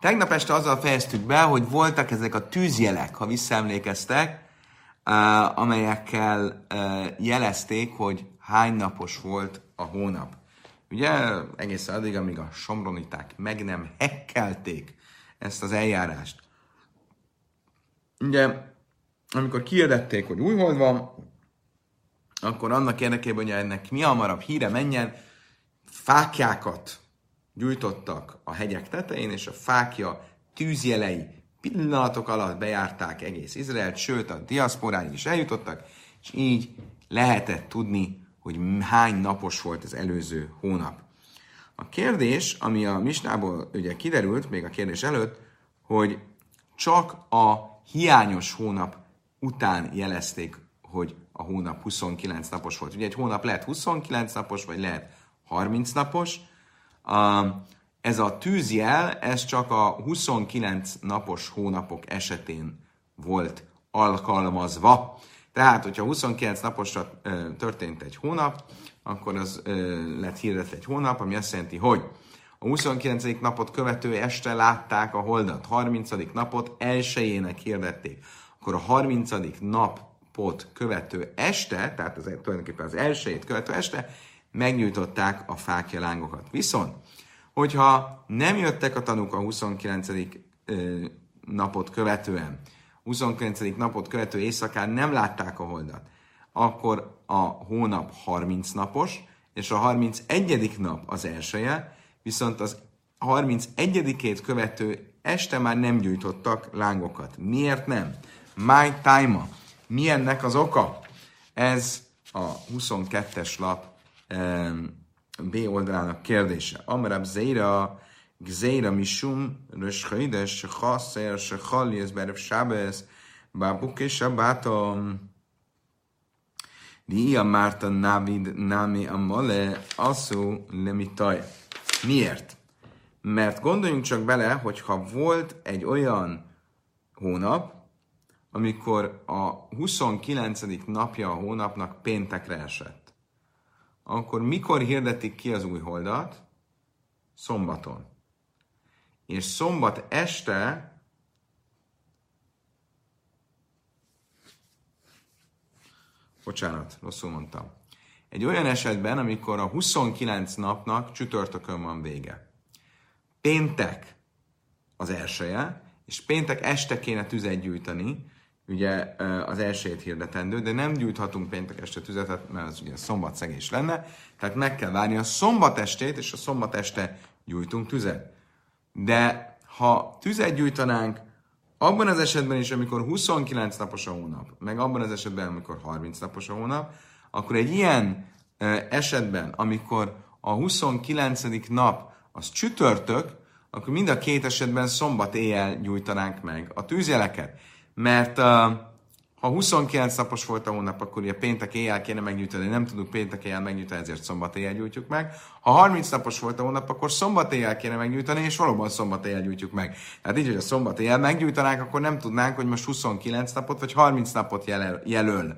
Tegnap este azzal fejeztük be, hogy voltak ezek a tűzjelek, ha visszaemlékeztek, amelyekkel jelezték, hogy hány napos volt a hónap. Ugye egészen addig, amíg a somroniták meg nem hekkelték ezt az eljárást. Ugye, amikor kiirdették, hogy új hold van, akkor annak érdekében, hogy ennek mi hamarabb híre menjen, fákjákat gyújtottak a hegyek tetején, és a fákja tűzjelei pillanatok alatt bejárták egész Izraelt, sőt a diaszporáig is eljutottak, és így lehetett tudni, hogy hány napos volt az előző hónap. A kérdés, ami a misnából ugye kiderült, még a kérdés előtt, hogy csak a hiányos hónap után jelezték, hogy a hónap 29 napos volt. Ugye egy hónap lehet 29 napos, vagy lehet 30 napos. Ez a tűzjel, ez csak a 29 napos hónapok esetén volt alkalmazva. Tehát, hogyha 29 naposra történt egy hónap, akkor az lett hirdetve egy hónap, ami azt jelenti, hogy a 29. napot követő este látták a holdat, 30. napot elsőjének hirdették. Akkor a 30. napot követő este, tehát az, tulajdonképpen az elsőjét követő este, megnyújtották a fákja lángokat. Viszont, hogyha nem jöttek a tanúk a 29. napot követően, 29. napot követő éjszakán nem látták a holdat, akkor a hónap 30 napos, és a 31. nap az elsője, viszont az 31-ét követő este már nem gyújtottak lángokat. Miért nem? My time Mi ennek az oka? Ez a 22-es lap B oldalának kérdése. Amarab Zeira, Gzeira Mishum, Röshaides, Chaszer, Sechali, ez Berev Sábez, Babuke Sabbatom, Dia Márta Navid Nami Amale, Asu Lemitaj. Miért? Mert gondoljunk csak bele, hogy ha volt egy olyan hónap, amikor a 29. napja a hónapnak péntekre esett, akkor mikor hirdetik ki az új holdat? Szombaton. És szombat este bocsánat, rosszul mondtam. Egy olyan esetben, amikor a 29 napnak csütörtökön van vége. Péntek az elsője, és péntek este kéne tüzet gyújtani, ugye az elsőjét hirdetendő, de nem gyújthatunk péntek este tüzetet, mert az ugye szombat szegés lenne, tehát meg kell várni a szombat estét, és a szombat este gyújtunk tüzet. De ha tüzet gyújtanánk abban az esetben is, amikor 29 napos a hónap, meg abban az esetben, amikor 30 napos a hónap, akkor egy ilyen esetben, amikor a 29. nap az csütörtök, akkor mind a két esetben szombat éjjel gyújtanánk meg a tűzjeleket. Mert uh, ha 29 napos volt a hónap, akkor ugye péntek éjjel kéne megnyújtani, nem tudunk péntek éjjel megnyújtani, ezért szombat éjjel gyújtjuk meg. Ha 30 napos volt a hónap, akkor szombat éjjel kéne megnyújtani, és valóban szombat éjjel gyújtjuk meg. Tehát így, hogy a szombat éjjel meggyújtanánk, akkor nem tudnánk, hogy most 29 napot vagy 30 napot jelöl, jelöl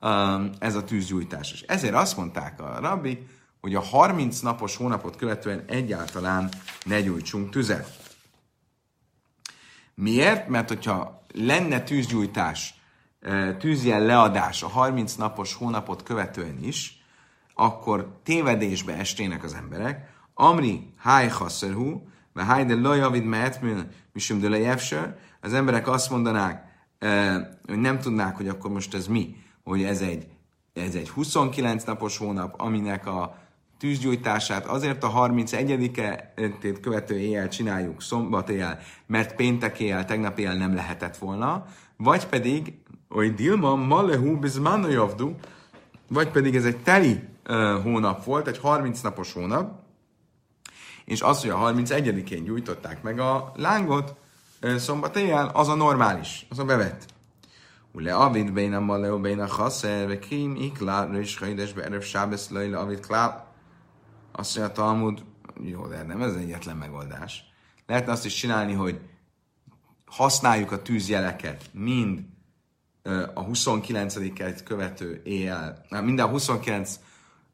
um, ez a tűzgyújtás. És ezért azt mondták a rabbi, hogy a 30 napos hónapot követően egyáltalán ne gyújtsunk tüzet. Miért? Mert hogyha lenne tűzgyújtás, tűzjel leadás a 30 napos hónapot követően is, akkor tévedésbe estének az emberek. Amri háj hasszerhú, ve háj de lojavid mehetműn, misum de az emberek azt mondanák, hogy nem tudnák, hogy akkor most ez mi, hogy ez egy, ez egy 29 napos hónap, aminek a tűzgyújtását azért a 31-et követő éjjel csináljuk szombat éjjel, mert péntek éjjel, tegnap éjjel nem lehetett volna, vagy pedig, hogy Dilma Malehu Bizmanojavdu, vagy pedig ez egy teli uh, hónap volt, egy 30 napos hónap, és az, hogy a 31-én gyújtották meg a lángot uh, szombat éjjel, az a normális, az a bevett. Ule avid béna maleo béna chaszer, ve kim iklá, és hajdes be erev sábesz lejle avid klá. Azt mondja a Talmud, jó, de nem ez egyetlen megoldás. Lehetne azt is csinálni, hogy használjuk a tűzjeleket mind a 29-et követő éjjel, mind a 29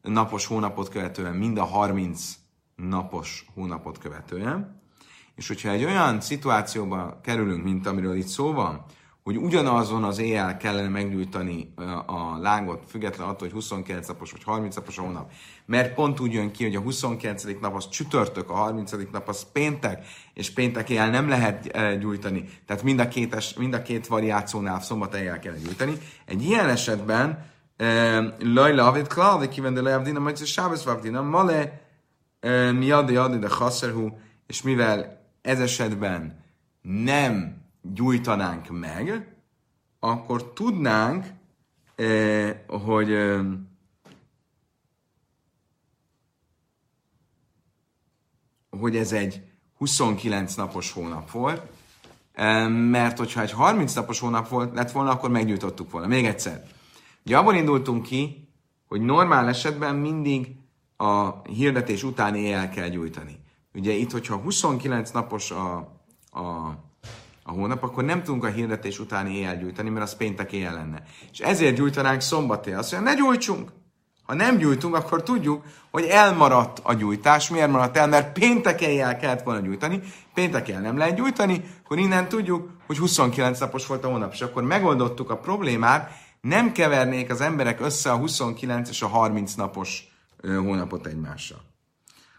napos hónapot követően, mind a 30 napos hónapot követően, És hogyha egy olyan szituációba kerülünk, mint amiről itt szó van, hogy ugyanazon az éjjel kellene meggyújtani a lángot, független attól, hogy 29 napos vagy 30 napos a hónap, mert pont úgy jön ki, hogy a 29. nap az csütörtök, a 30. nap az péntek, és péntek éjjel nem lehet gyújtani. Tehát mind a két, es, mind a két variációnál szombat éjjel kell gyújtani. Egy ilyen esetben Lajla Avid Klal, kiven de leavdina, majd a Sábesz Vavdina, Male, Miadi Adi de Hasserhu, és mivel ez esetben nem gyújtanánk meg, akkor tudnánk, eh, hogy eh, hogy ez egy 29 napos hónap volt, eh, mert hogyha egy 30 napos hónap volt, lett volna, akkor meggyújtottuk volna. Még egyszer. Ugye abból indultunk ki, hogy normál esetben mindig a hirdetés után éjjel kell gyújtani. Ugye itt, hogyha 29 napos a, a a hónap, akkor nem tudunk a hirdetés utáni éjjel gyújtani, mert az péntek éjjel lenne. És ezért gyújtanánk szombat éjjel. Azt mondja, ne gyújtsunk! Ha nem gyújtunk, akkor tudjuk, hogy elmaradt a gyújtás. Miért maradt el? Mert péntek éjjel kellett volna gyújtani, péntek éjjel nem lehet gyújtani, akkor innen tudjuk, hogy 29 napos volt a hónap. És akkor megoldottuk a problémát, nem kevernék az emberek össze a 29 és a 30 napos hónapot egymással.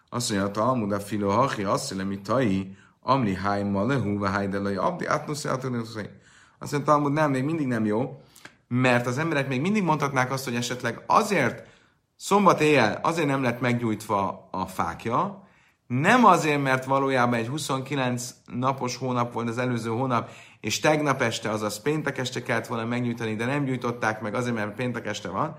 Azt mondja, a Talmud a filohachi, azt mondja, tai, Amri hájma lehu, vájdelai abdi, átnuszai, átnuszai. Azt mondta, Talmud nem, még mindig nem jó, mert az emberek még mindig mondhatnák azt, hogy esetleg azért szombat éjjel azért nem lett meggyújtva a fákja, nem azért, mert valójában egy 29 napos hónap volt az előző hónap, és tegnap este, azaz péntek este kellett volna megnyújtani, de nem gyújtották meg azért, mert péntek este van,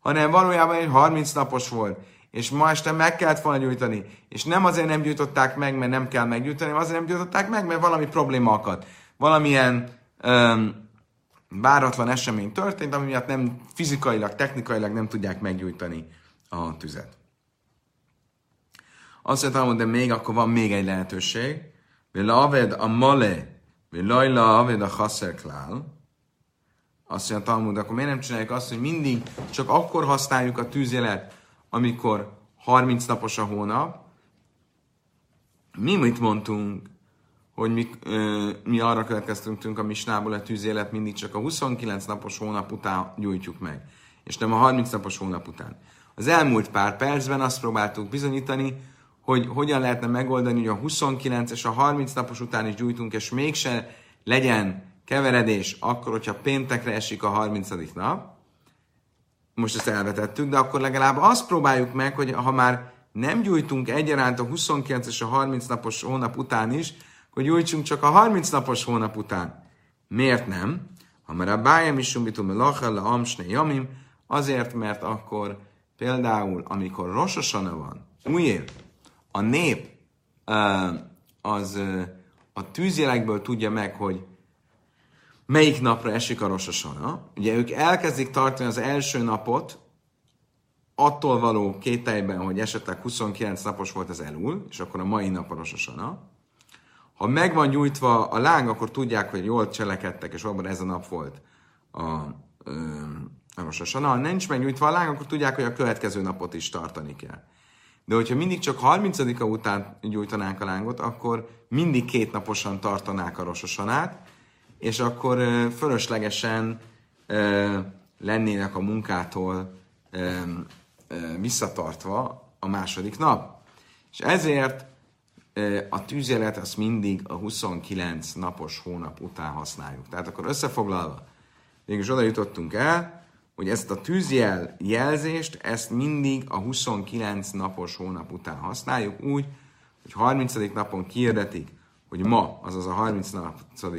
hanem valójában egy 30 napos volt, és ma este meg kellett volna gyújtani, és nem azért nem gyújtották meg, mert nem kell meggyújtani, azért nem gyújtották meg, mert valami probléma akadt. Valamilyen öm, váratlan esemény történt, ami miatt nem fizikailag, technikailag nem tudják meggyújtani a tüzet. Azt mondtam, de még akkor van még egy lehetőség. Vila aved a male, vila aved a chaszerklál. Azt mondja Talmud, akkor miért nem csináljuk azt, hogy mindig csak akkor használjuk a tűzjelet, amikor 30 napos a hónap, mi mit mondtunk, hogy mi, ö, mi arra következtünk a misnából, a tűzélet mindig csak a 29 napos hónap után gyújtjuk meg, és nem a 30 napos hónap után. Az elmúlt pár percben azt próbáltuk bizonyítani, hogy hogyan lehetne megoldani, hogy a 29 és a 30 napos után is gyújtunk, és mégse legyen keveredés akkor, hogyha péntekre esik a 30. nap, most ezt elvetettük, de akkor legalább azt próbáljuk meg, hogy ha már nem gyújtunk egyaránt a 29 és a 30 napos hónap után is, hogy gyújtsunk csak a 30 napos hónap után. Miért nem? Ha már a bájem is sumbitum lachel amsne jamim, azért, mert akkor például, amikor Rososana van, új év, a nép az a tűzjelekből tudja meg, hogy melyik napra esik a Rososana. Ugye ők elkezdik tartani az első napot, attól való kételjben, hogy esetleg 29 napos volt az elul, és akkor a mai nap a Rososana. Ha meg van gyújtva a láng, akkor tudják, hogy jól cselekedtek, és valóban ez a nap volt a, a Rososana. Ha nincs meggyújtva a láng, akkor tudják, hogy a következő napot is tartani kell. De hogyha mindig csak 30-a után gyújtanánk a lángot, akkor mindig két naposan tartanák a rososanát, és akkor fölöslegesen lennének a munkától visszatartva a második nap. És ezért a tűzjelet azt mindig a 29 napos hónap után használjuk. Tehát akkor összefoglalva, mégis oda jutottunk el, hogy ezt a tűzjel jelzést, ezt mindig a 29 napos hónap után használjuk, úgy, hogy 30. napon kiirdetik hogy ma, azaz a 30.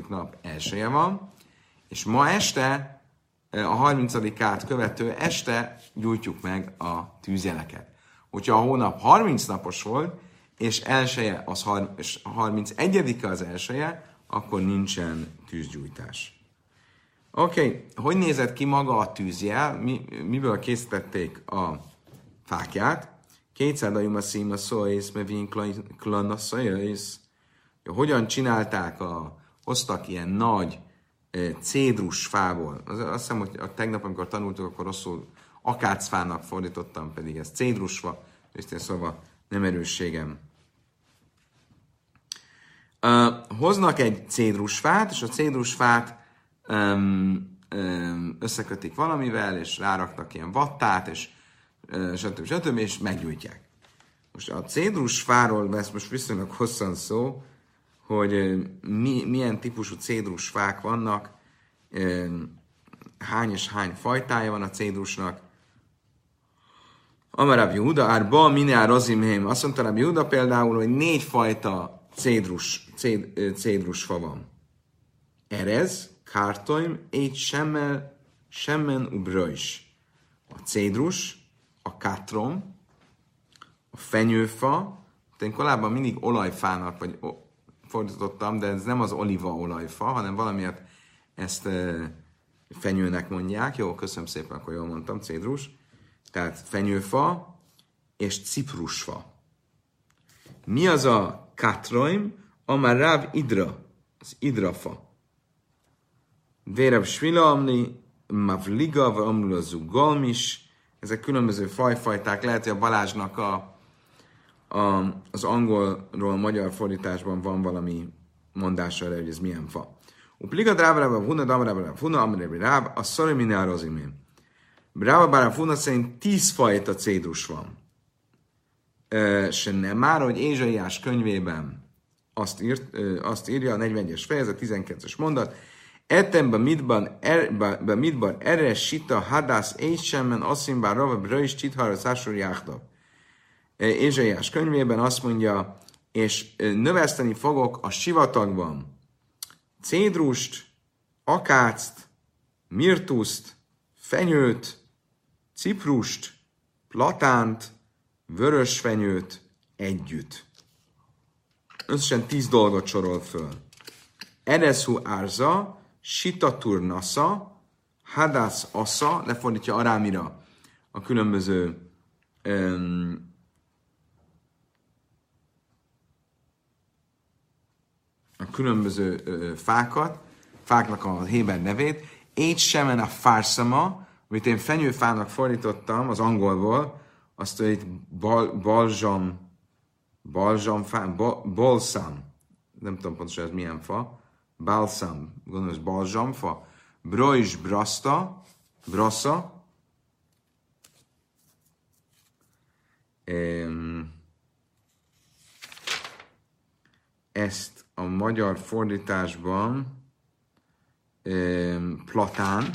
nap elsője van, és ma este, a 30 át követő este gyújtjuk meg a tűzjeleket. Hogyha a hónap 30 napos volt, és elsője az és 31 az elsője, akkor nincsen tűzgyújtás. Oké, okay. hogy nézett ki maga a tűzjel? Mi, miből készítették a fákját? Kétszer a szíma szóész, mevin klana szóész, hogyan csinálták, a, hoztak ilyen nagy cédrus fából. Az, azt hiszem, hogy a tegnap, amikor tanultuk, akkor rosszul akácfának fordítottam, pedig ez cédrusfa, és szóval nem erősségem. Uh, hoznak egy cédrusfát, és a cédrusfát um, um, összekötik valamivel, és ráraktak ilyen vattát, és uh, stb. stb. és meggyújtják. Most a cédrusfáról lesz most viszonylag hosszan szó, hogy mi, milyen típusú cédrusfák vannak, uh, hány és hány fajtája van a cédrusnak, Amarab Júda, Árba, Minea Rozimheim. Azt mondta Rabbi Júda például, hogy négy fajta cédrus, céd, cédrusfa van. Erez, kártoim, egy semmel, semmen ubröjs. A cédrus, a kátrom, a fenyőfa, én korábban mindig olajfának, vagy fordítottam, de ez nem az olívaolajfa, hanem valamiért ezt fenyőnek mondják. Jó, köszönöm szépen, akkor jól mondtam, cédrus tehát fenyőfa és ciprusfa. Mi az a katroim? Amár ráv idra, az idrafa. Vérab svila amni, mavliga, vagy amulazú galmis. Ezek különböző fajfajták. Lehet, hogy a Balázsnak a, a, az angolról magyar fordításban van valami mondása erre, hogy ez milyen fa. Upliga dráva, huna, damra, huna, amre, ráv, a szori minározimén. Brava Barafuna szerint tíz fajta cédrus van. Se nem már, hogy Ézsaiás könyvében azt, írt, azt írja, a 41-es fejezet, 12-es mondat, Etem be midban, er, be midban erre sita hadász éjsemmen asszimbar rava bröjs csithara szásor jáhda. Ézsaiás könyvében azt mondja, és növeszteni fogok a sivatagban cédrust, akáct, mirtuszt, fenyőt, ciprust, platánt, vörösfenyőt együtt. Összesen tíz dolgot sorol föl. Ereshu árza, sitatur nasa, hadász asa, lefordítja arámira a különböző um, a különböző uh, fákat, fáknak a héber nevét, Égy semen a fárszama, amit én fenyőfának fordítottam az angolból, azt hogy bal, balzsam, balzsam ba, balsam, nem tudom pontosan ez milyen fa, balsam, gondolom ez balzsamfa, brojs brasta, brassa, ezt a magyar fordításban platán,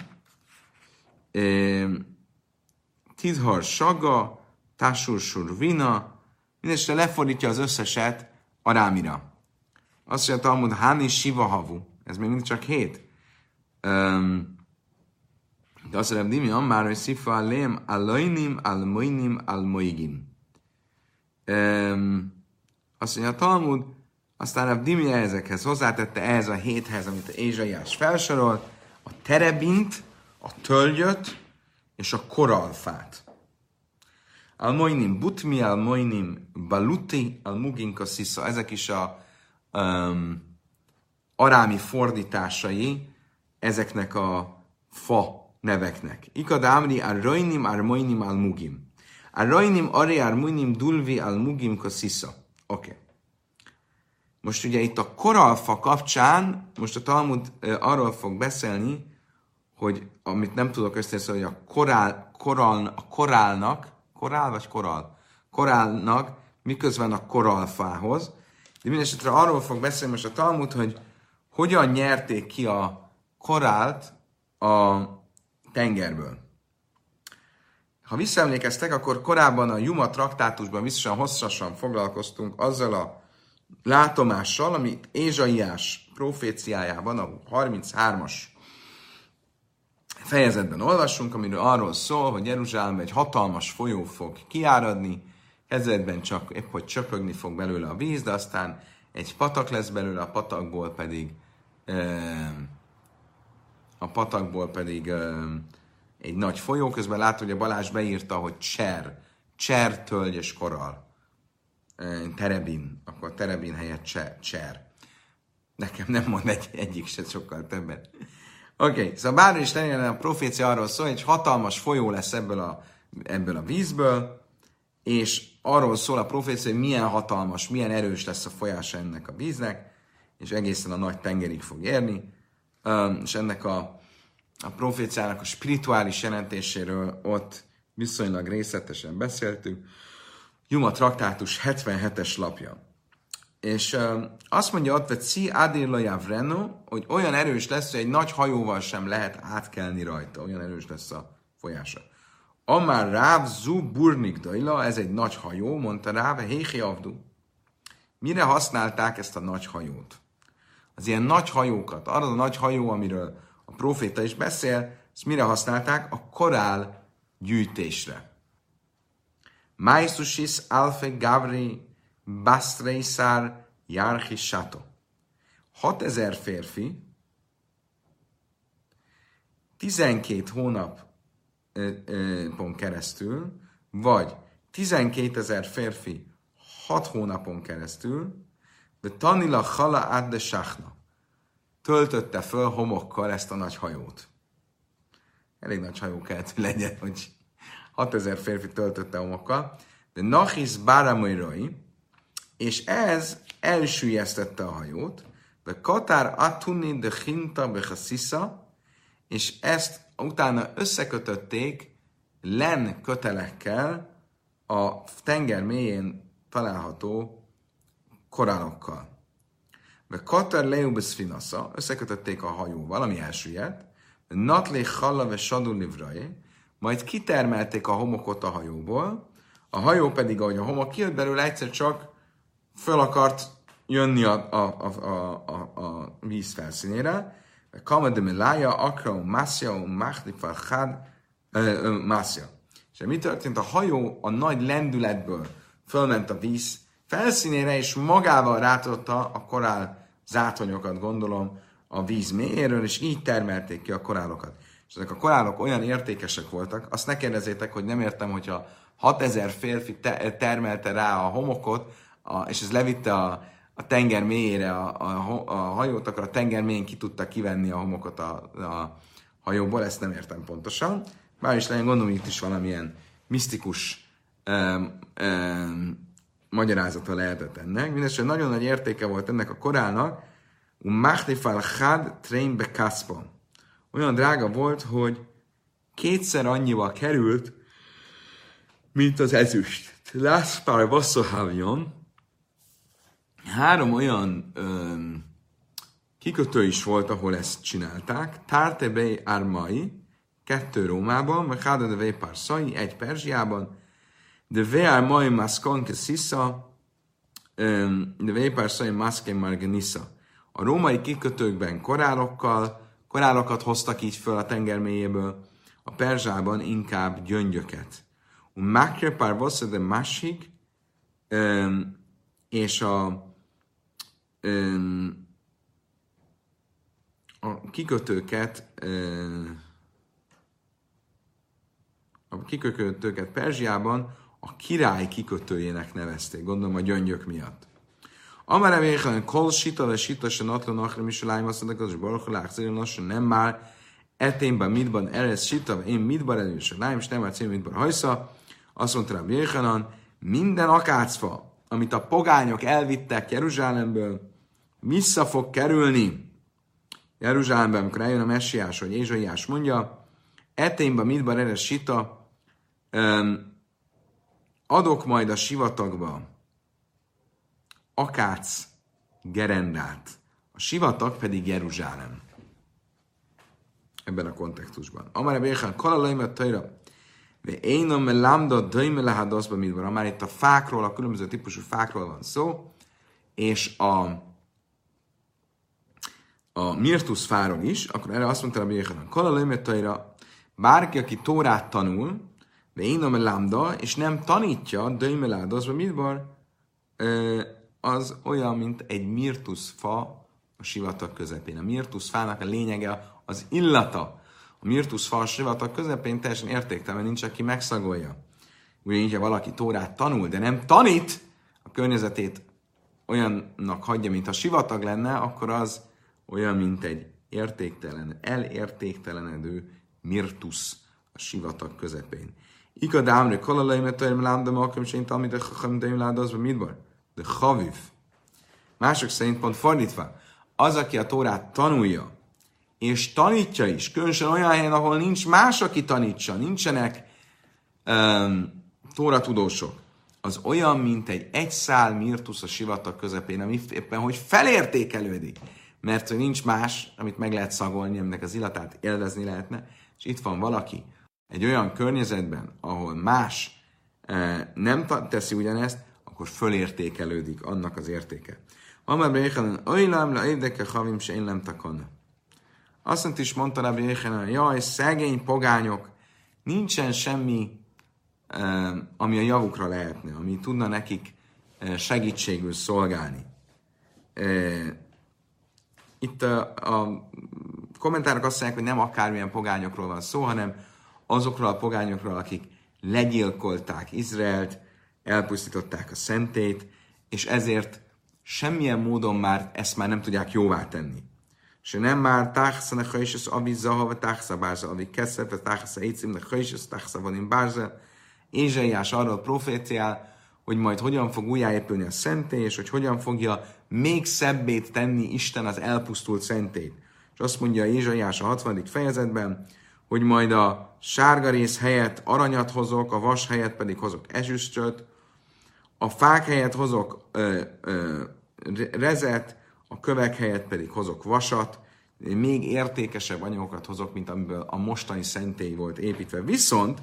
Tidhar Saga, Tásursur Vina, mindestre lefordítja az összeset a rámira. Azt mondja Talmud, Háni Siva Havu. Ez még mindig csak hét. Um, de azt mondja, Dimi Ammár, hogy Szifa Lém, Alainim, Almoinim, Almoigim. Um, azt mondja, Talmud, aztán a Dimi ezekhez hozzátette ehhez a héthez, amit a Ézsaiás felsorolt, a terebint, a tölgyöt és a koralfát. Almoinim butmi, almoinim baluti, almuginka szisza. Ezek is a um, arámi fordításai ezeknek a fa neveknek. Ikadámri a rojnim armoinim almugim. A rojnim ari armoinim dulvi almugim kaszisza. Oké. Okay. Most ugye itt a koralfa kapcsán, most a Talmud arról fog beszélni, hogy amit nem tudok összezni, hogy a korál, korál, a korálnak, korál vagy korál? Korálnak miközben a koralfához. De mindesetre arról fog beszélni most a Talmud, hogy hogyan nyerték ki a korált a tengerből. Ha visszaemlékeztek, akkor korábban a Juma traktátusban viszonylag hosszasan foglalkoztunk azzal a látomással, amit Ézsaiás proféciájában, a 33-as fejezetben olvassunk, amiről arról szól, hogy Jeruzsálem egy hatalmas folyó fog kiáradni, kezdetben csak épp, hogy csöpögni fog belőle a víz, de aztán egy patak lesz belőle, a patakból pedig a patakból pedig egy nagy folyó, közben látod, hogy a Balázs beírta, hogy cser, cser, tölgy és koral. Terebin, akkor terebin helyett cser. cser. Nekem nem mond egy, egyik se sokkal többet. Oké, okay, szóval bármi is legyen, a profécia arról szól, egy hatalmas folyó lesz ebből a, ebből a vízből, és arról szól a profécia, hogy milyen hatalmas, milyen erős lesz a folyása ennek a víznek, és egészen a nagy tengerig fog érni, és ennek a, a proféciának a spirituális jelentéséről ott viszonylag részletesen beszéltünk. Juma traktátus 77-es lapja. És uh, azt mondja ott, hogy Ci Renault, hogy olyan erős lesz, hogy egy nagy hajóval sem lehet átkelni rajta. Olyan erős lesz a folyása. Amár Ráv Zu Burnik Dajla, ez egy nagy hajó, mondta Ráv, Héhi Avdu. Mire használták ezt a nagy hajót? Az ilyen nagy hajókat, arra a nagy hajó, amiről a proféta is beszél, ezt mire használták? A korál gyűjtésre. Maisusis Alfe Gavri Bastreisar Jarchi Sato. 6000 férfi 12 hónapon keresztül, vagy 12 ezer férfi 6 hónapon keresztül, de Tanila Hala Ad de Sachna töltötte föl homokkal ezt a nagy hajót. Elég nagy hajó kellett, hogy legyen, hogy 6000 férfi töltötte homokkal. De Nachis Báramairai, és ez elsüllyesztette a hajót, de Katár Atuni de Hinta Bechasisa, és ezt utána összekötötték len kötelekkel a tenger mélyén található korálokkal. Ve Katar Leubes Finassa, összekötötték a hajóval, ami elsüllyedt, Natlé Halla ve Sadul Livrai, majd kitermelték a homokot a hajóból, a hajó pedig, ahogy a homok kijött belőle, egyszer csak föl akart jönni a, a, a, a, a, a víz felszínére. Kama de Milája, Akra, Mászja, Máhlifa, Had, Mászja. És mi történt? A hajó a nagy lendületből fölment a víz felszínére, és magával rátotta a korál zátonyokat, gondolom, a víz mélyéről, és így termelték ki a korálokat. És ezek a korálok olyan értékesek voltak, azt ne kérdezzétek, hogy nem értem, hogyha 6000 férfi te- termelte rá a homokot, a, és ez levitte a, a tenger mélyére a, a, a hajót, akkor a tenger mélyén ki tudta kivenni a homokot a, a hajóból, ezt nem értem pontosan. Bár is legyen, gondolom, itt is valamilyen misztikus um, um, magyarázata lehetett ennek. Mindenesetre nagyon nagy értéke volt ennek a korálnak, um Machtifal Had Train be Kaspa. Olyan drága volt, hogy kétszer annyival került, mint az ezüst. Lászpár Vasszohávion három olyan öm, kikötő is volt, ahol ezt csinálták. Tártebei Ármai, kettő Rómában, vagy Háda de Vépár Szai, egy Perzsiában, de Veár Mai Maszkonke Sissa, de Vépár Szai Maszke Marganissa. A római kikötőkben korálokkal, korálokat hoztak így föl a tenger mélyéből, a Perzsában inkább gyöngyöket. A Makre pár de másik, és a, a kikötőket a kikötőket Perzsiában a király kikötőjének nevezték, gondolom a gyöngyök miatt. Amara véhen kol sita le sita se natla nachra misaláim azt mondták, hogy baruch lágszerűen lassan nem már eténben mitban eresz sita, én mitban előtt se láim, és nem már cím mitban hajsza. Azt mondta rá Jéhanan, minden akácfa, amit a pogányok elvittek Jeruzsálemből, vissza fog kerülni Jeruzsálemben, amikor eljön a messiás, hogy Ézsaiás mondja, eténben mitban eresz sita, adok majd a sivatagba Akác gerendát, a sivatag pedig Jeruzsálem. Ebben a kontextusban. Amara Béchan, kalalaimet tajra, de én a lambda döjme lehádaszba, mint van. Már itt a fákról, a különböző típusú fákról van szó, és a a Mirtus fáról is, akkor erre azt mondta a Béchan, kalalaimet tajra, bárki, aki Tórát tanul, de én a lambda, és nem tanítja, döjme lehádaszba, mit van, az olyan, mint egy mirtus fa a sivatag közepén. A mirtus fának a lényege az illata. A mirtus fa a sivatag közepén teljesen értéktelen, nincs, aki megszagolja. Ugyanígy, ha valaki tórát tanul, de nem tanít, a környezetét olyannak hagyja, mint a sivatag lenne, akkor az olyan, mint egy értéktelen, elértéktelenedő mirtus a sivatag közepén. Ikadámre kalalaimet, hogy lámdam, akkor is én talmid, de mit van? De Chaviv. Mások szerint pont fordítva. az, aki a Tórát tanulja, és tanítja is, különösen olyan helyen, ahol nincs más, aki tanítsa, nincsenek um, Tóra tudósok, az olyan, mint egy egy szál mirtusz a sivatag közepén, ami éppen hogy felértékelődik, mert hogy nincs más, amit meg lehet szagolni, aminek az illatát élvezni lehetne, és itt van valaki egy olyan környezetben, ahol más e, nem teszi ugyanezt, akkor fölértékelődik annak az értéke. Amar Béhelen, Öjlám le érdeke havim se én nem takon. Azt is mondta Rabbi Jéhelen, jaj, szegény pogányok, nincsen semmi ami a javukra lehetne, ami tudna nekik segítségül szolgálni. Itt a, a kommentárok azt mondják, hogy nem akármilyen pogányokról van szó, hanem azokról a pogányokról, akik legyilkolták Izraelt, elpusztították a szentét, és ezért semmilyen módon már ezt már nem tudják jóvá tenni. És nem már táxa ne az avi zahava táxa bárza, avi keszep, táxa écim ne hajsas, táxa van bárza, Ézsaiás arról proféciál, hogy majd hogyan fog újjáépülni a szentély, és hogy hogyan fogja még szebbét tenni Isten az elpusztult szentét. És azt mondja Ézsaiás a 60. fejezetben, hogy majd a sárga rész helyett aranyat hozok, a vas helyett pedig hozok ezüstöt, a fák helyett hozok ö, ö, rezet, a kövek helyett pedig hozok vasat, még értékesebb anyagokat hozok, mint amiből a mostani szentély volt építve. Viszont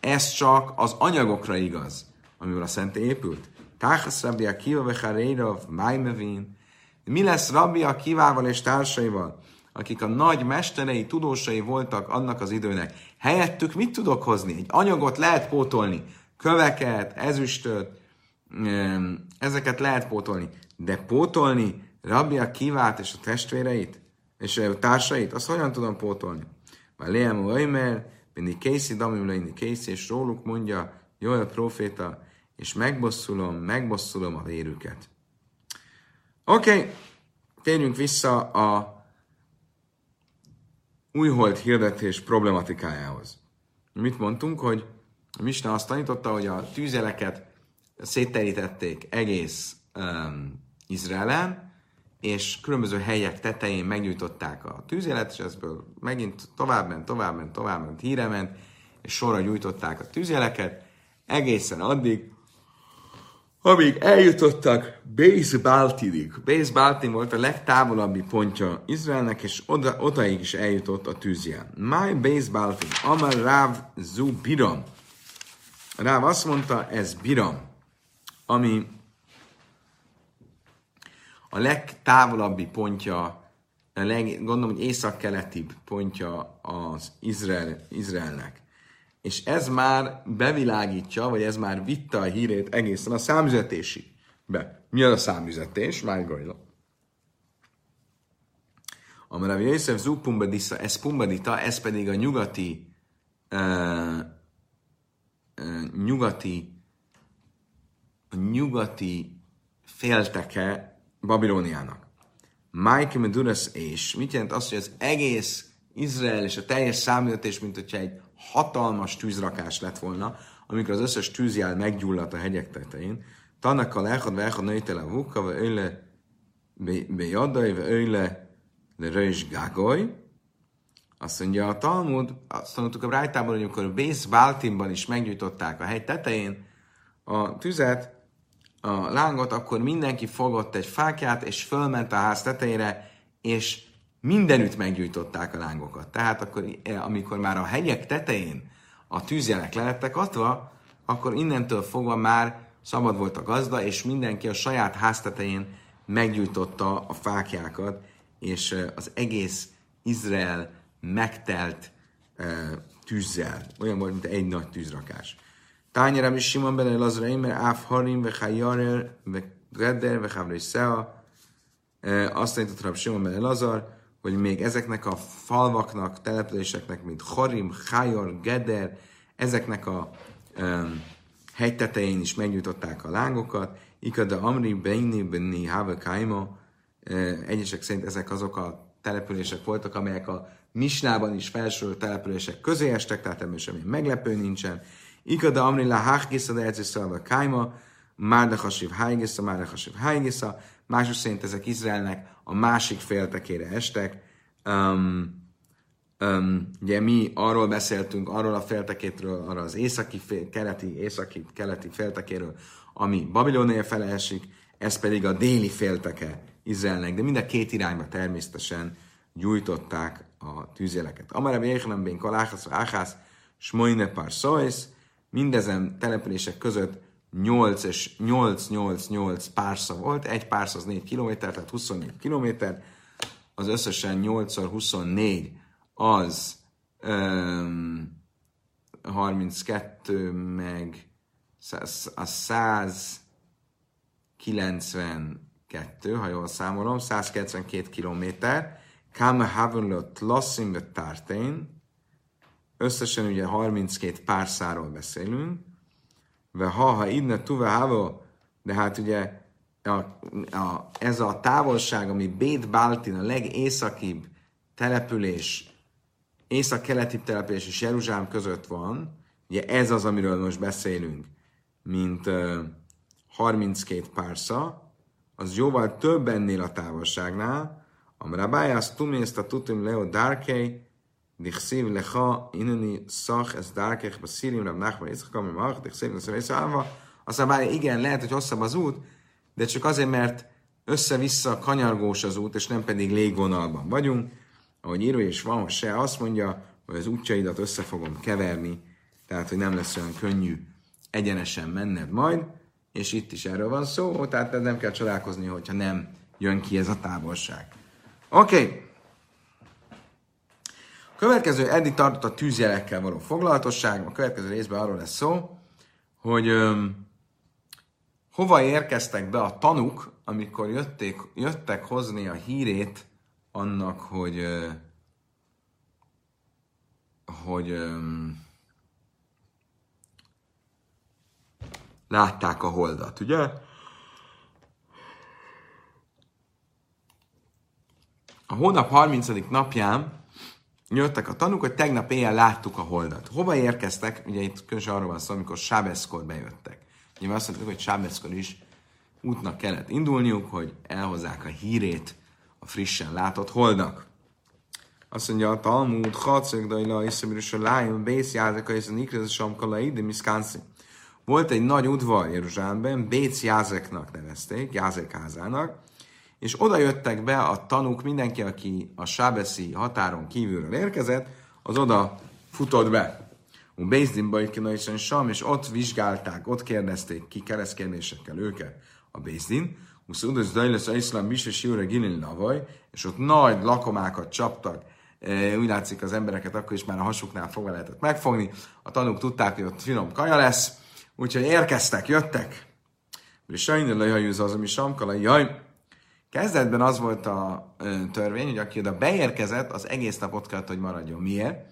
ez csak az anyagokra igaz, amivel a szentély épült. Táchasz Rabbi Akiva vechareirav májmevin. Mi lesz Rabbi Akivával és társaival, akik a nagy mesterei, tudósai voltak annak az időnek? Helyettük mit tudok hozni? Egy anyagot lehet pótolni. Köveket, ezüstöt, ezeket lehet pótolni. De pótolni Rabbi Akivát és a testvéreit, és a társait, azt hogyan tudom pótolni? Már Léem Oimer, Mindig Casey, Damim Leini Casey, és róluk mondja Joel proféta, és megbosszulom, megbosszulom a vérüket. Oké, okay. térjünk vissza a újhold hirdetés problematikájához. Mit mondtunk, hogy a Misna azt tanította, hogy a tűzeleket szétterítették egész um, Izraelen, és különböző helyek tetején megnyújtották a tűzélet, és ezből megint továbbment, továbbment, továbbment, híre ment, és sorra gyújtották a tűzjeleket, egészen addig, amíg eljutottak Béz Baltinig. Béz Baltin volt a legtávolabbi pontja Izraelnek, és oda, odaig is eljutott a tűzjel. My Béz Baltin, Amar Ráv Zu Biram. Ráv azt mondta, ez Biram, ami a legtávolabbi pontja, a leg, gondolom, hogy észak-keletibb pontja az Izrael, Izraelnek. És ez már bevilágítja, vagy ez már vitte a hírét egészen a számüzetési be. Mi az a számüzetés? Már gajla. Amarav Yosef Zú Pumbadisa, ez Pumbadita, ez pedig a nyugati uh, uh, nyugati nyugati félteke Babilóniának. Mike Meduras és mit jelent az, hogy az egész Izrael és a teljes számítatés, mint hogyha egy hatalmas tűzrakás lett volna, amikor az összes tűzjel meggyulladt a hegyek tetején. Tannak a lechad vechad nőtele a vukka, vagy öyle bejadai, vagy öyle de röjs gágoly. Azt mondja a Talmud, azt tanultuk a Brájtában, hogy amikor Bész Báltimban is meggyújtották a hegy tetején a tüzet, a lángot, akkor mindenki fogott egy fákját, és fölment a ház tetejére, és mindenütt meggyújtották a lángokat. Tehát akkor, eh, amikor már a hegyek tetején a tűzjelek lelettek adva, akkor innentől fogva már szabad volt a gazda, és mindenki a saját ház tetején meggyújtotta a fákjákat, és eh, az egész Izrael megtelt uh, tűzzel. Olyan volt, mint egy nagy tűzrakás. Tányi Rabbi Simon ben Elazra Imer, Áf Harim, Vechajarer, Gredder, Vechavre Szea. Azt tanított Rabbi Simon ben Elazar, hogy még ezeknek a falvaknak, településeknek, mint Harim, Chajor, Geder, ezeknek a um, hegy tetején is megnyújtották a lángokat. Ikada Amri, Beini, Benni, Hava, Kaima. Egyesek szerint ezek azok a települések voltak, amelyek a Misnában is felsorolt települések közé estek, tehát ebben semmi meglepő nincsen. Ikada amri la hachgiszad Eretz Yisrael Kájma, Márdechasiv Hájgisza, Márdechasiv Hájgisza, mások szerint ezek Izraelnek a másik féltekére estek. Um, um, ugye mi arról beszéltünk, arról a féltekétről, arra az északi, fél, keleti, északi, keleti féltekéről, ami Babilónia fele esik, ez pedig a déli félteke Izraelnek, de mind a két irányba természetesen gyújtották a tűzjeleket. Amarab Jéhanem Bén Kaláhász, Áhász, Smoine Par Szóisz, mindezen települések között 8 és 8-8-8 pársza volt, egy pársz az 4 km, tehát 24 km, az összesen 8x24 az um, 32 meg a 192, ha jól számolom, 192 kilométer, Kame Havenlot Lassim Tártén, összesen ugye 32 párszáról beszélünk, ve ha, ha idne tuve havo, de hát ugye a, a, ez a távolság, ami Bét Baltin, a legészakibb település, észak-keleti település és Jeruzsálem között van, ugye ez az, amiről most beszélünk, mint uh, 32 pársza, az jóval több ennél a távolságnál, Amrabájász tumész a tutim leo darkei, דכסיב לך, הנני szach, ez dárkech, beszírim, rab nachman, éjszaka, ami mach, dechszív, lesz észreállva. Aztán bár igen, lehet, hogy hosszabb az út, de csak azért, mert össze-vissza kanyargós az út, és nem pedig légvonalban vagyunk. Ahogy író és van, se azt mondja, hogy az útjaidat össze fogom keverni, tehát, hogy nem lesz olyan könnyű egyenesen menned majd, és itt is erről van szó, tehát nem kell csodálkozni, hogyha nem jön ki ez a távolság. Oké, okay. Következő eddig tartott a tűzjelekkel való foglalatosság. A következő részben arról lesz szó, hogy öm, hova érkeztek be a tanuk, amikor jötték, jöttek hozni a hírét annak, hogy ö, hogy öm, látták a holdat, ugye? A hónap 30. napján jöttek a tanúk, hogy tegnap éjjel láttuk a holdat. Hova érkeztek? Ugye itt különösen arról van szó, amikor Sábeszkor bejöttek. Nyilván azt mondtuk, hogy Sábeszkor is útnak kellett indulniuk, hogy elhozzák a hírét a frissen látott holdnak. Azt mondja a Talmud, Haceg, Dajla, Iszabirus, a Lájom, Bész, Jázeka, és a Nikrez, Samkalai, de Wisconsin. Volt egy nagy udvar Jeruzsálemben, Béc Jázeknak nevezték, Jázek házának, és oda jöttek be a tanúk, mindenki, aki a sábeszi határon kívülről érkezett, az oda futott be. A Bézdinba is Sam, és ott vizsgálták, ott kérdezték ki keresztkérdésekkel őket a Bézdin. Uszudus Dajlesz Iszlám Bise Siure Gilin és ott nagy lakomákat csaptak. E, úgy látszik az embereket akkor is már a hasuknál fogva lehetett megfogni. A tanúk tudták, hogy ott finom kaja lesz, úgyhogy érkeztek, jöttek. És sajnálja, lejajúz az, ami samkala, jaj, Kezdetben az volt a törvény, hogy aki oda beérkezett, az egész nap ott kellett, hogy maradjon. Miért?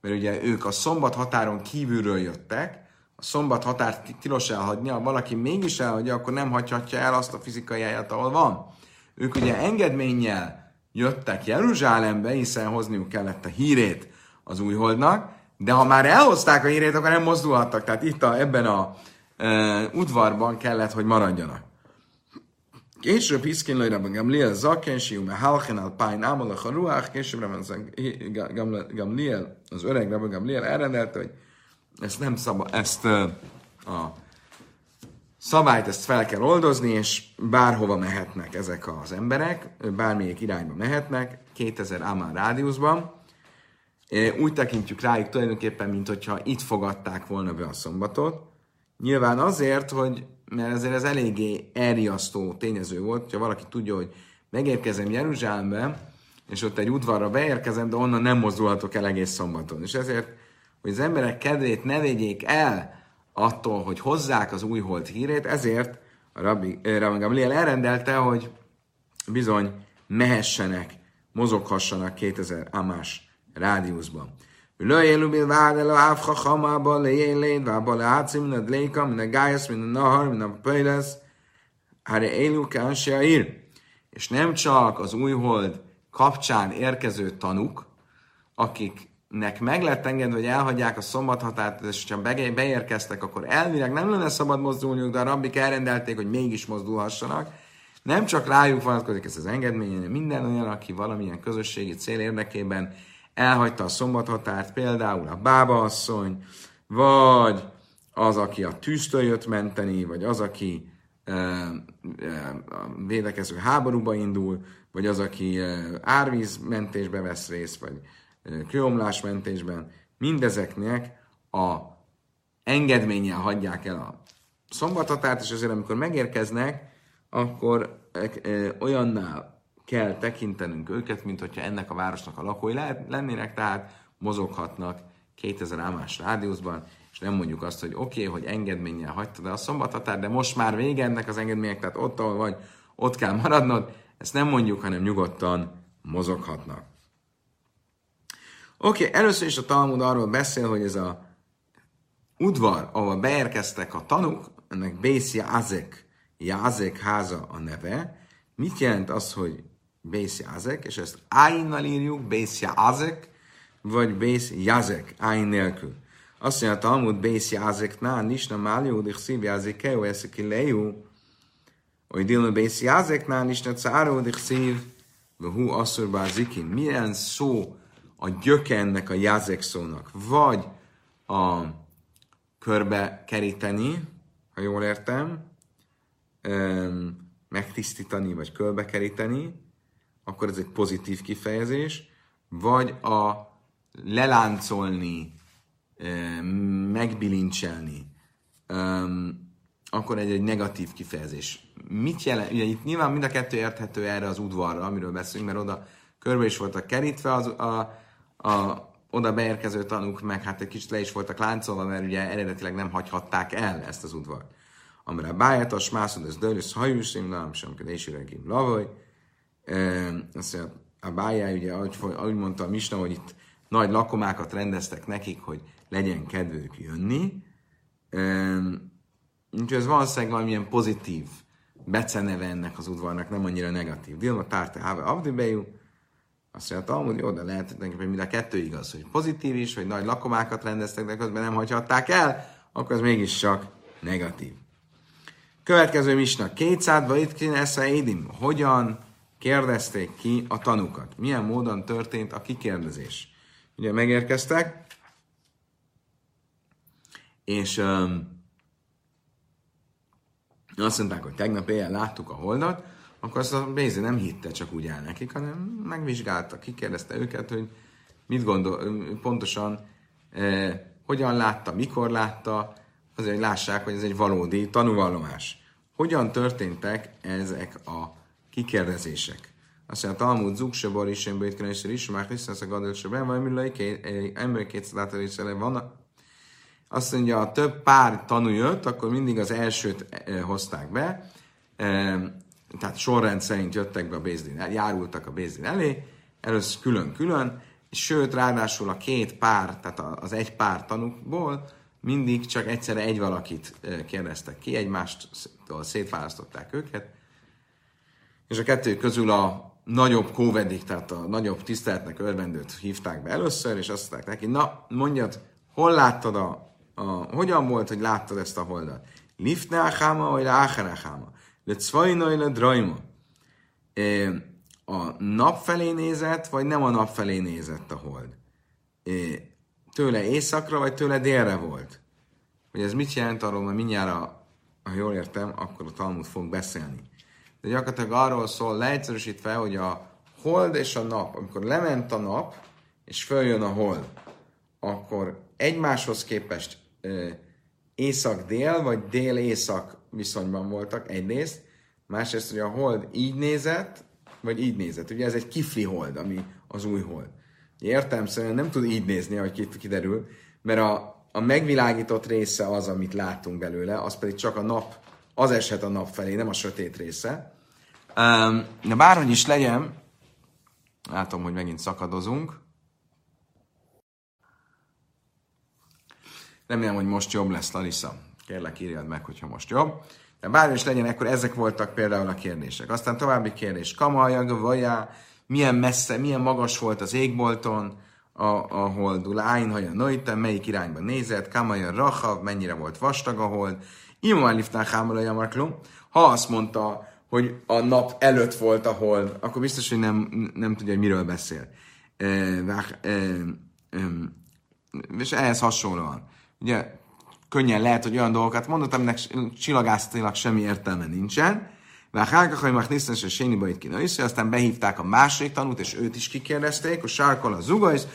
Mert ugye ők a szombat határon kívülről jöttek, a szombat határt tilos elhagyni, ha valaki mégis elhagyja, akkor nem hagyhatja el azt a fizikai helyet, ahol van. Ők ugye engedménnyel jöttek Jeruzsálembe, hiszen hozniuk kellett a hírét az újholdnak, de ha már elhozták a hírét, akkor nem mozdulhattak. Tehát itt a, ebben a e, udvarban kellett, hogy maradjanak. Később hiszkén lőre Gamliel zaken, siú me halchen al pályn ámol a ruach, később Gamliel, az öreg Rabbi Gamliel elrendelte, hogy ezt nem szabad, ezt a szabályt ezt fel kell oldozni, és bárhova mehetnek ezek az emberek, bármelyik irányba mehetnek, 2000 Amán rádiuszban. Úgy tekintjük rájuk tulajdonképpen, mint hogyha itt fogadták volna be a szombatot. Nyilván azért, hogy mert ezért ez eléggé elriasztó tényező volt, hogyha valaki tudja, hogy megérkezem Jeruzsálembe, és ott egy udvarra beérkezem, de onnan nem mozdulhatok el egész szombaton. És ezért, hogy az emberek kedvét ne vegyék el attól, hogy hozzák az új hold hírét, ezért a Rabbi, Rabbi Gamliel elrendelte, hogy bizony mehessenek, mozoghassanak 2000 amás rádiuszban. ולא יהיה לו בלבד, אלא אף חכם אבא לילד, ואבא לעצים מן הדליקה, מן הגייס, מן הנהר, מן הפלס, הרי אלו כאנשי העיר. És nem csak az újhold kapcsán érkező tanuk, akik nek meg lett engedve, hogy elhagyják a szombathatárt, és ha beérkeztek, akkor elvileg nem lenne szabad mozdulniuk, de a rabbik elrendelték, hogy mégis mozdulhassanak. Nem csak rájuk vonatkozik ez az engedmény, hanem minden olyan, aki valamilyen közösségi cél érdekében elhagyta a szombathatárt, például a bába asszony, vagy az, aki a tűztől jött menteni, vagy az, aki e, e, a védekező háborúba indul, vagy az, aki e, árvízmentésbe vesz részt, vagy kőomlásmentésben, mindezeknek a engedménnyel hagyják el a szombathatárt, és azért amikor megérkeznek, akkor olyannál kell tekintenünk őket, mint hogyha ennek a városnak a lakói lennének, tehát mozoghatnak 2000 ámás rádiuszban, és nem mondjuk azt, hogy oké, okay, hogy engedménnyel hagytad el a szombathatár, de most már vége ennek az engedmények, tehát ott, ahol vagy, ott kell maradnod, ezt nem mondjuk, hanem nyugodtan mozoghatnak. Oké, okay, először is a Talmud arról beszél, hogy ez a udvar, ahol beérkeztek a tanuk, ennek Bész Jázek, Jázek háza a neve. Mit jelent az, hogy Bész Jázek, és ezt áinnal írjuk, Bész Jázek, vagy Bész Jázek, áin nélkül. Azt mondja a Talmud, Bész Jázek, ná, nisna málió, dich szív Jázek, keo, eszeki lejú, hogy dilma Bész Jázek, ná, nisna cáró, dich szív, hú, asszur zikin. Milyen szó a gyöke ennek a jázek szónak, vagy a körbe keríteni, ha jól értem, megtisztítani, vagy körbe keríteni, akkor ez egy pozitív kifejezés, vagy a leláncolni, megbilincselni, akkor egy, egy negatív kifejezés. Mit jelent? Ugye itt nyilván mind a kettő érthető erre az udvarra, amiről beszélünk, mert oda körbe is voltak kerítve az, a, a oda beérkező tanúk meg hát egy kicsit le is voltak láncolva, mert ugye eredetileg nem hagyhatták el ezt az udvart. Amire a bájatas, mászod, ez dőlősz hajusim, nem sem kedési regim lavoj. Mondja, a bájá, ugye, ahogy, mondta a Misna, hogy itt nagy lakomákat rendeztek nekik, hogy legyen kedvük jönni. Úgyhogy ez valószínűleg valamilyen pozitív beceneve ennek az udvarnak, nem annyira negatív. Dilma tárta háve avdibejú, azt mondja, Talmud, jó, de lehet, hogy mind a kettő igaz, hogy pozitív is, hogy nagy lakomákat rendeztek, de közben nem hagyhatták el, akkor ez mégis csak negatív. Következő misna. Kétszádba itt esze édim. Hogyan kérdezték ki a tanukat? Milyen módon történt a kikérdezés? Ugye megérkeztek, és um, azt mondták, hogy tegnap éjjel láttuk a holdat, akkor azt a Bézi nem hitte csak úgy el nekik, hanem megvizsgálta, kikérdezte őket, hogy mit gondol, pontosan eh, hogyan látta, mikor látta, azért, hogy lássák, hogy ez egy valódi tanúvallomás. Hogyan történtek ezek a kikérdezések? Azt mondja, Talmud zug se bor is, bőt is, már hiszem, a gadol se ben, vagy mi ember kétszer is van. Azt mondja, a több pár tanú jött, akkor mindig az elsőt eh, hozták be, eh, tehát sorrend szerint jöttek be a Bézdin, járultak a Bézdin elé, először külön-külön, sőt, ráadásul a két pár, tehát az egy pár tanukból mindig csak egyszerre egy valakit kérdeztek ki, egymástól szétválasztották őket, és a kettő közül a nagyobb kóvedik, tehát a nagyobb tiszteletnek örvendőt hívták be először, és azt mondták neki, na, mondjad, hol láttad a, a hogyan volt, hogy láttad ezt a holdat? Liftne a vagy áhara le cvajnaj le drajma. A nap felé nézett, vagy nem a nap felé nézett a hold? Tőle északra, vagy tőle délre volt? Hogy ez mit jelent arról, mert mindjárt, ha jól értem, akkor a Talmud fog beszélni. De gyakorlatilag arról szól leegyszerűsítve, hogy a hold és a nap, amikor lement a nap, és följön a hold, akkor egymáshoz képest észak-dél, vagy dél-észak viszonyban voltak egyrészt, másrészt, hogy a hold így nézett, vagy így nézett. Ugye ez egy kifli hold, ami az új hold. Értelmszerűen nem tud így nézni, ahogy kiderül, mert a, a megvilágított része az, amit látunk belőle, az pedig csak a nap, az eshet a nap felé, nem a sötét része. De bárhogy is legyen, látom, hogy megint szakadozunk. Remélem, hogy most jobb lesz, Larissa. Kérlek, írjad meg, hogyha most jobb. De bármi is legyen, akkor ezek voltak például a kérdések. Aztán további kérdés. Kamalja, vaja, milyen messze, milyen magas volt az égbolton, a, a hold, lájn, haja nojta, melyik irányba nézett, kamaja rachav, mennyire volt vastag a hold, imán liftán hámalaja marklum. Ha azt mondta, hogy a nap előtt volt a hold, akkor biztos, hogy nem, nem tudja, hogy miről beszél. E, e, e, és ehhez hasonlóan. Ugye könnyen lehet, hogy olyan dolgokat mondott, aminek csillagászatilag semmi értelme nincsen, Váhálka, hogy már nisztán se séni bajt ki aztán behívták a másik tanút, és őt is kikérdezték, hogy sárkol a zugajsz,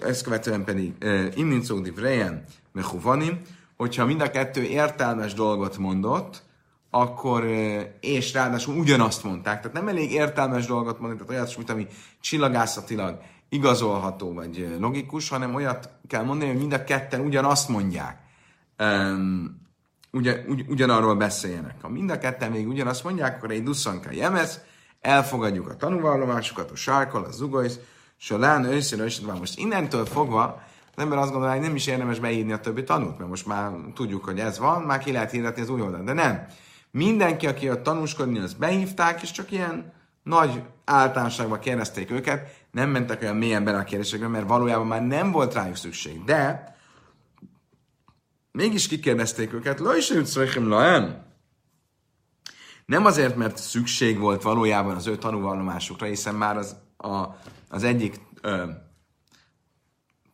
ezt követően pedig immincódi vrejen mechuvanim, hogyha mind a kettő értelmes dolgot mondott, akkor, és ráadásul ugyanazt mondták, tehát nem elég értelmes dolgot mondani, tehát olyat, mint ami csillagászatilag igazolható vagy logikus, hanem olyat kell mondani, hogy mind a ketten ugyanazt mondják. Um, ugyan, ugy, ugyanarról beszéljenek. Ha mind a ketten még ugyanazt mondják, akkor egy dusszanka jemez, elfogadjuk a tanúvallomásokat, a sárkal, a zugojsz, és a lán őszínű, és most innentől fogva az ember azt gondolja, hogy nem is érdemes beírni a többi tanút, mert most már tudjuk, hogy ez van, már ki lehet hirdetni az új oldalon. De nem. Mindenki, aki a tanúskodni, az behívták, és csak ilyen nagy általánosságban kérdezték őket, nem mentek olyan mélyen bele a kérdésekbe, mert valójában már nem volt rájuk szükség. De mégis kikérdezték őket, la is laem. Nem azért, mert szükség volt valójában az ő tanúvallomásukra, hiszen már az, a, az egyik ö,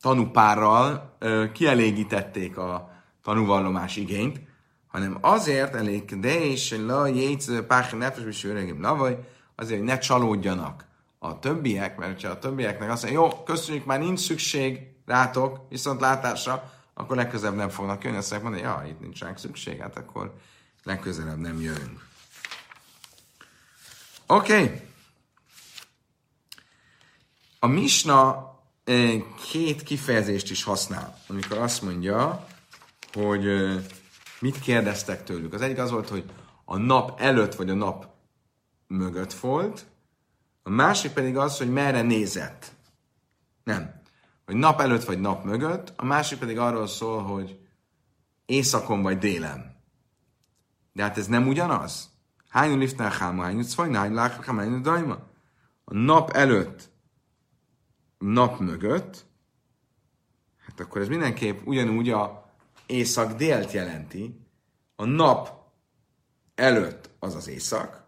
tanúpárral ö, kielégítették a tanúvallomás igényt, hanem azért elég, de és la jétsz pách nefes öregim lavaj, azért, hogy ne csalódjanak a többiek, mert ha a többieknek azt mondja, jó, köszönjük, már nincs szükség rátok, viszont látásra, akkor legközelebb nem fognak jönni, azt mondani, ja, itt nincs ránk szükség, hát akkor legközelebb nem jövünk. Oké. Okay. A Misna két kifejezést is használ, amikor azt mondja, hogy mit kérdeztek tőlük. Az egyik az volt, hogy a nap előtt vagy a nap mögött volt, a másik pedig az, hogy merre nézett. Nem hogy nap előtt vagy nap mögött, a másik pedig arról szól, hogy éjszakon vagy délen. De hát ez nem ugyanaz. Hányu liftnál háma, hányu cvajna, hányu lákra, hányu dajma. A nap előtt, nap mögött, hát akkor ez mindenképp ugyanúgy a észak-délt jelenti. A nap előtt az az észak,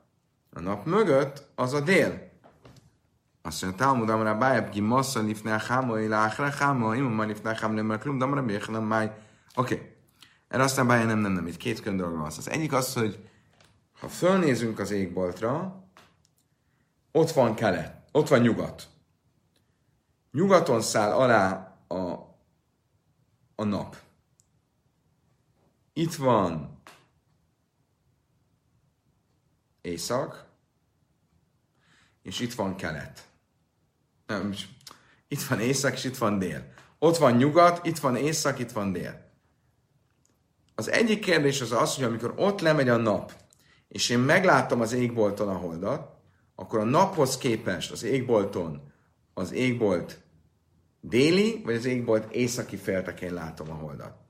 a nap mögött az a dél. Azt mondja, Talmud Amra Bájab ki Massa Lifnál Háma, Iláhra Háma, Imam Lifnál Háma, nem Klum, Damra Béchanam Máj. Oké. Erre aztán Bájab nem, nem, nem, itt két külön dolog van. Az egyik az, hogy ha fölnézünk az égboltra, ott van kelet, ott van nyugat. Nyugaton száll alá a, a nap. Itt van észak, és itt van kelet nem, itt van észak, és itt van dél. Ott van nyugat, itt van észak, itt van dél. Az egyik kérdés az az, hogy amikor ott lemegy a nap, és én meglátom az égbolton a holdat, akkor a naphoz képest az égbolton az égbolt déli, vagy az égbolt északi féltekén látom a holdat.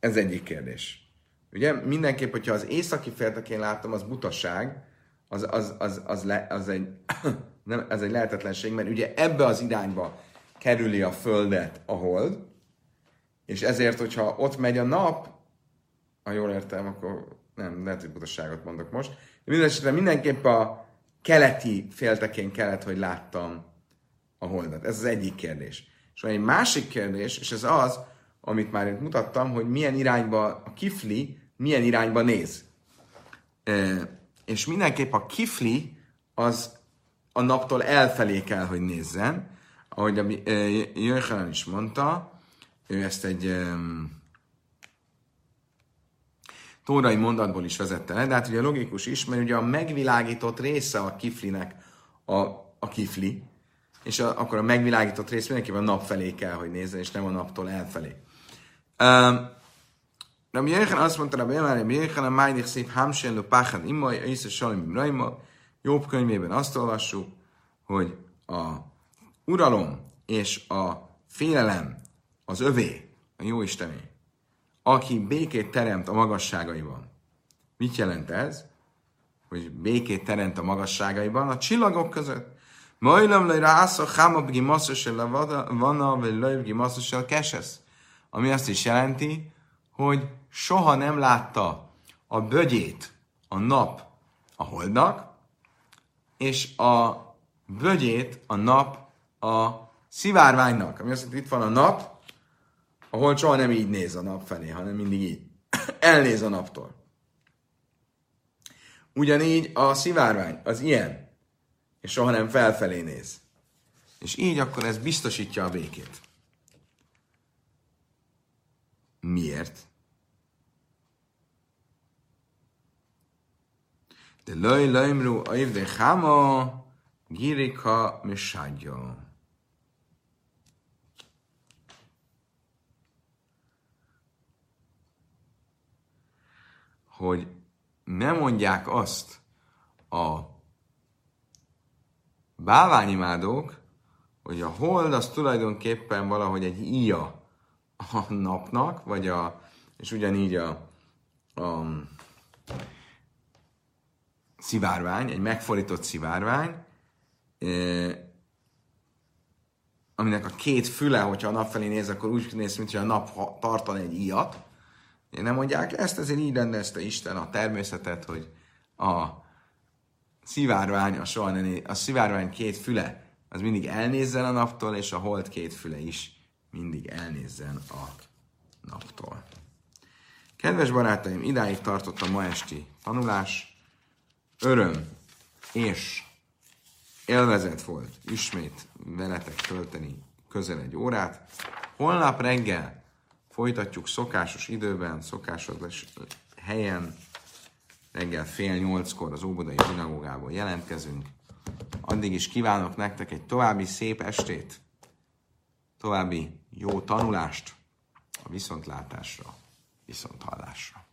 Ez egyik kérdés. Ugye mindenképp, hogyha az északi féltekén látom, az butaság, az, az, az, az, le, az egy nem, ez egy lehetetlenség, mert ugye ebbe az irányba kerüli a Földet a hold, és ezért, hogyha ott megy a nap, ha jól értem, akkor nem, lehet, hogy butasságot mondok most, de mindenesetre mindenképp a keleti féltekén kellett, hogy láttam a holdat. Ez az egyik kérdés. És van egy másik kérdés, és ez az, amit már itt mutattam, hogy milyen irányba a kifli, milyen irányba néz. És mindenképp a kifli az a naptól elfelé kell, hogy nézzen. Ahogy a Jöjjelen is mondta, ő ezt egy tórai mondatból is vezette le, de hát ugye logikus is, mert ugye a megvilágított része a kiflinek a, a kifli, és a, akkor a megvilágított rész mindenképpen a nap felé kell, hogy nézzen, és nem a naptól elfelé. Um, Rabbi Jéhan azt mondta, Rabbi Jéhan, Rabbi Jéhan, a Májdik szép Hamsen, Lopáchan, Imaj, Észre, Salim, Raima, Jobb könyvében azt olvassuk, hogy a uralom és a félelem az övé, a jó Istené, aki békét teremt a magasságaiban. Mit jelent ez? Hogy békét teremt a magasságaiban, a csillagok között, Majlam le rásza háma bgimasszosel vana, vagy laj bgimasszosel kesesz. Ami azt is jelenti, hogy soha nem látta a bögyét a nap a holdnak, és a bögyét a nap a szivárványnak. Ami azt jelenti, itt van a nap, ahol soha nem így néz a nap felé, hanem mindig így. Elnéz a naptól. Ugyanígy a szivárvány, az ilyen, és soha nem felfelé néz. És így akkor ez biztosítja a békét. Miért? De laj lajmru de chama girika misádja. Hogy nem mondják azt a báványimádók, hogy a hold az tulajdonképpen valahogy egy íja a napnak, vagy a, és ugyanígy a, a szivárvány, egy megfordított szivárvány, aminek a két füle, hogyha a nap felé néz, akkor úgy néz, mint hogy a nap tartan egy íjat. Nem mondják ezt, ezért így rendezte Isten a természetet, hogy a szivárvány, a, soha ne, a szivárvány két füle, az mindig elnézzen a naptól, és a hold két füle is mindig elnézzen a naptól. Kedves barátaim, idáig tartott a ma esti tanulás. Öröm és élvezet volt ismét veletek tölteni közel egy órát. Holnap reggel folytatjuk szokásos időben, szokásos helyen, reggel fél nyolckor az Óbodai Zsinagógából jelentkezünk. Addig is kívánok nektek egy további szép estét, további jó tanulást, a viszontlátásra, viszonthallásra.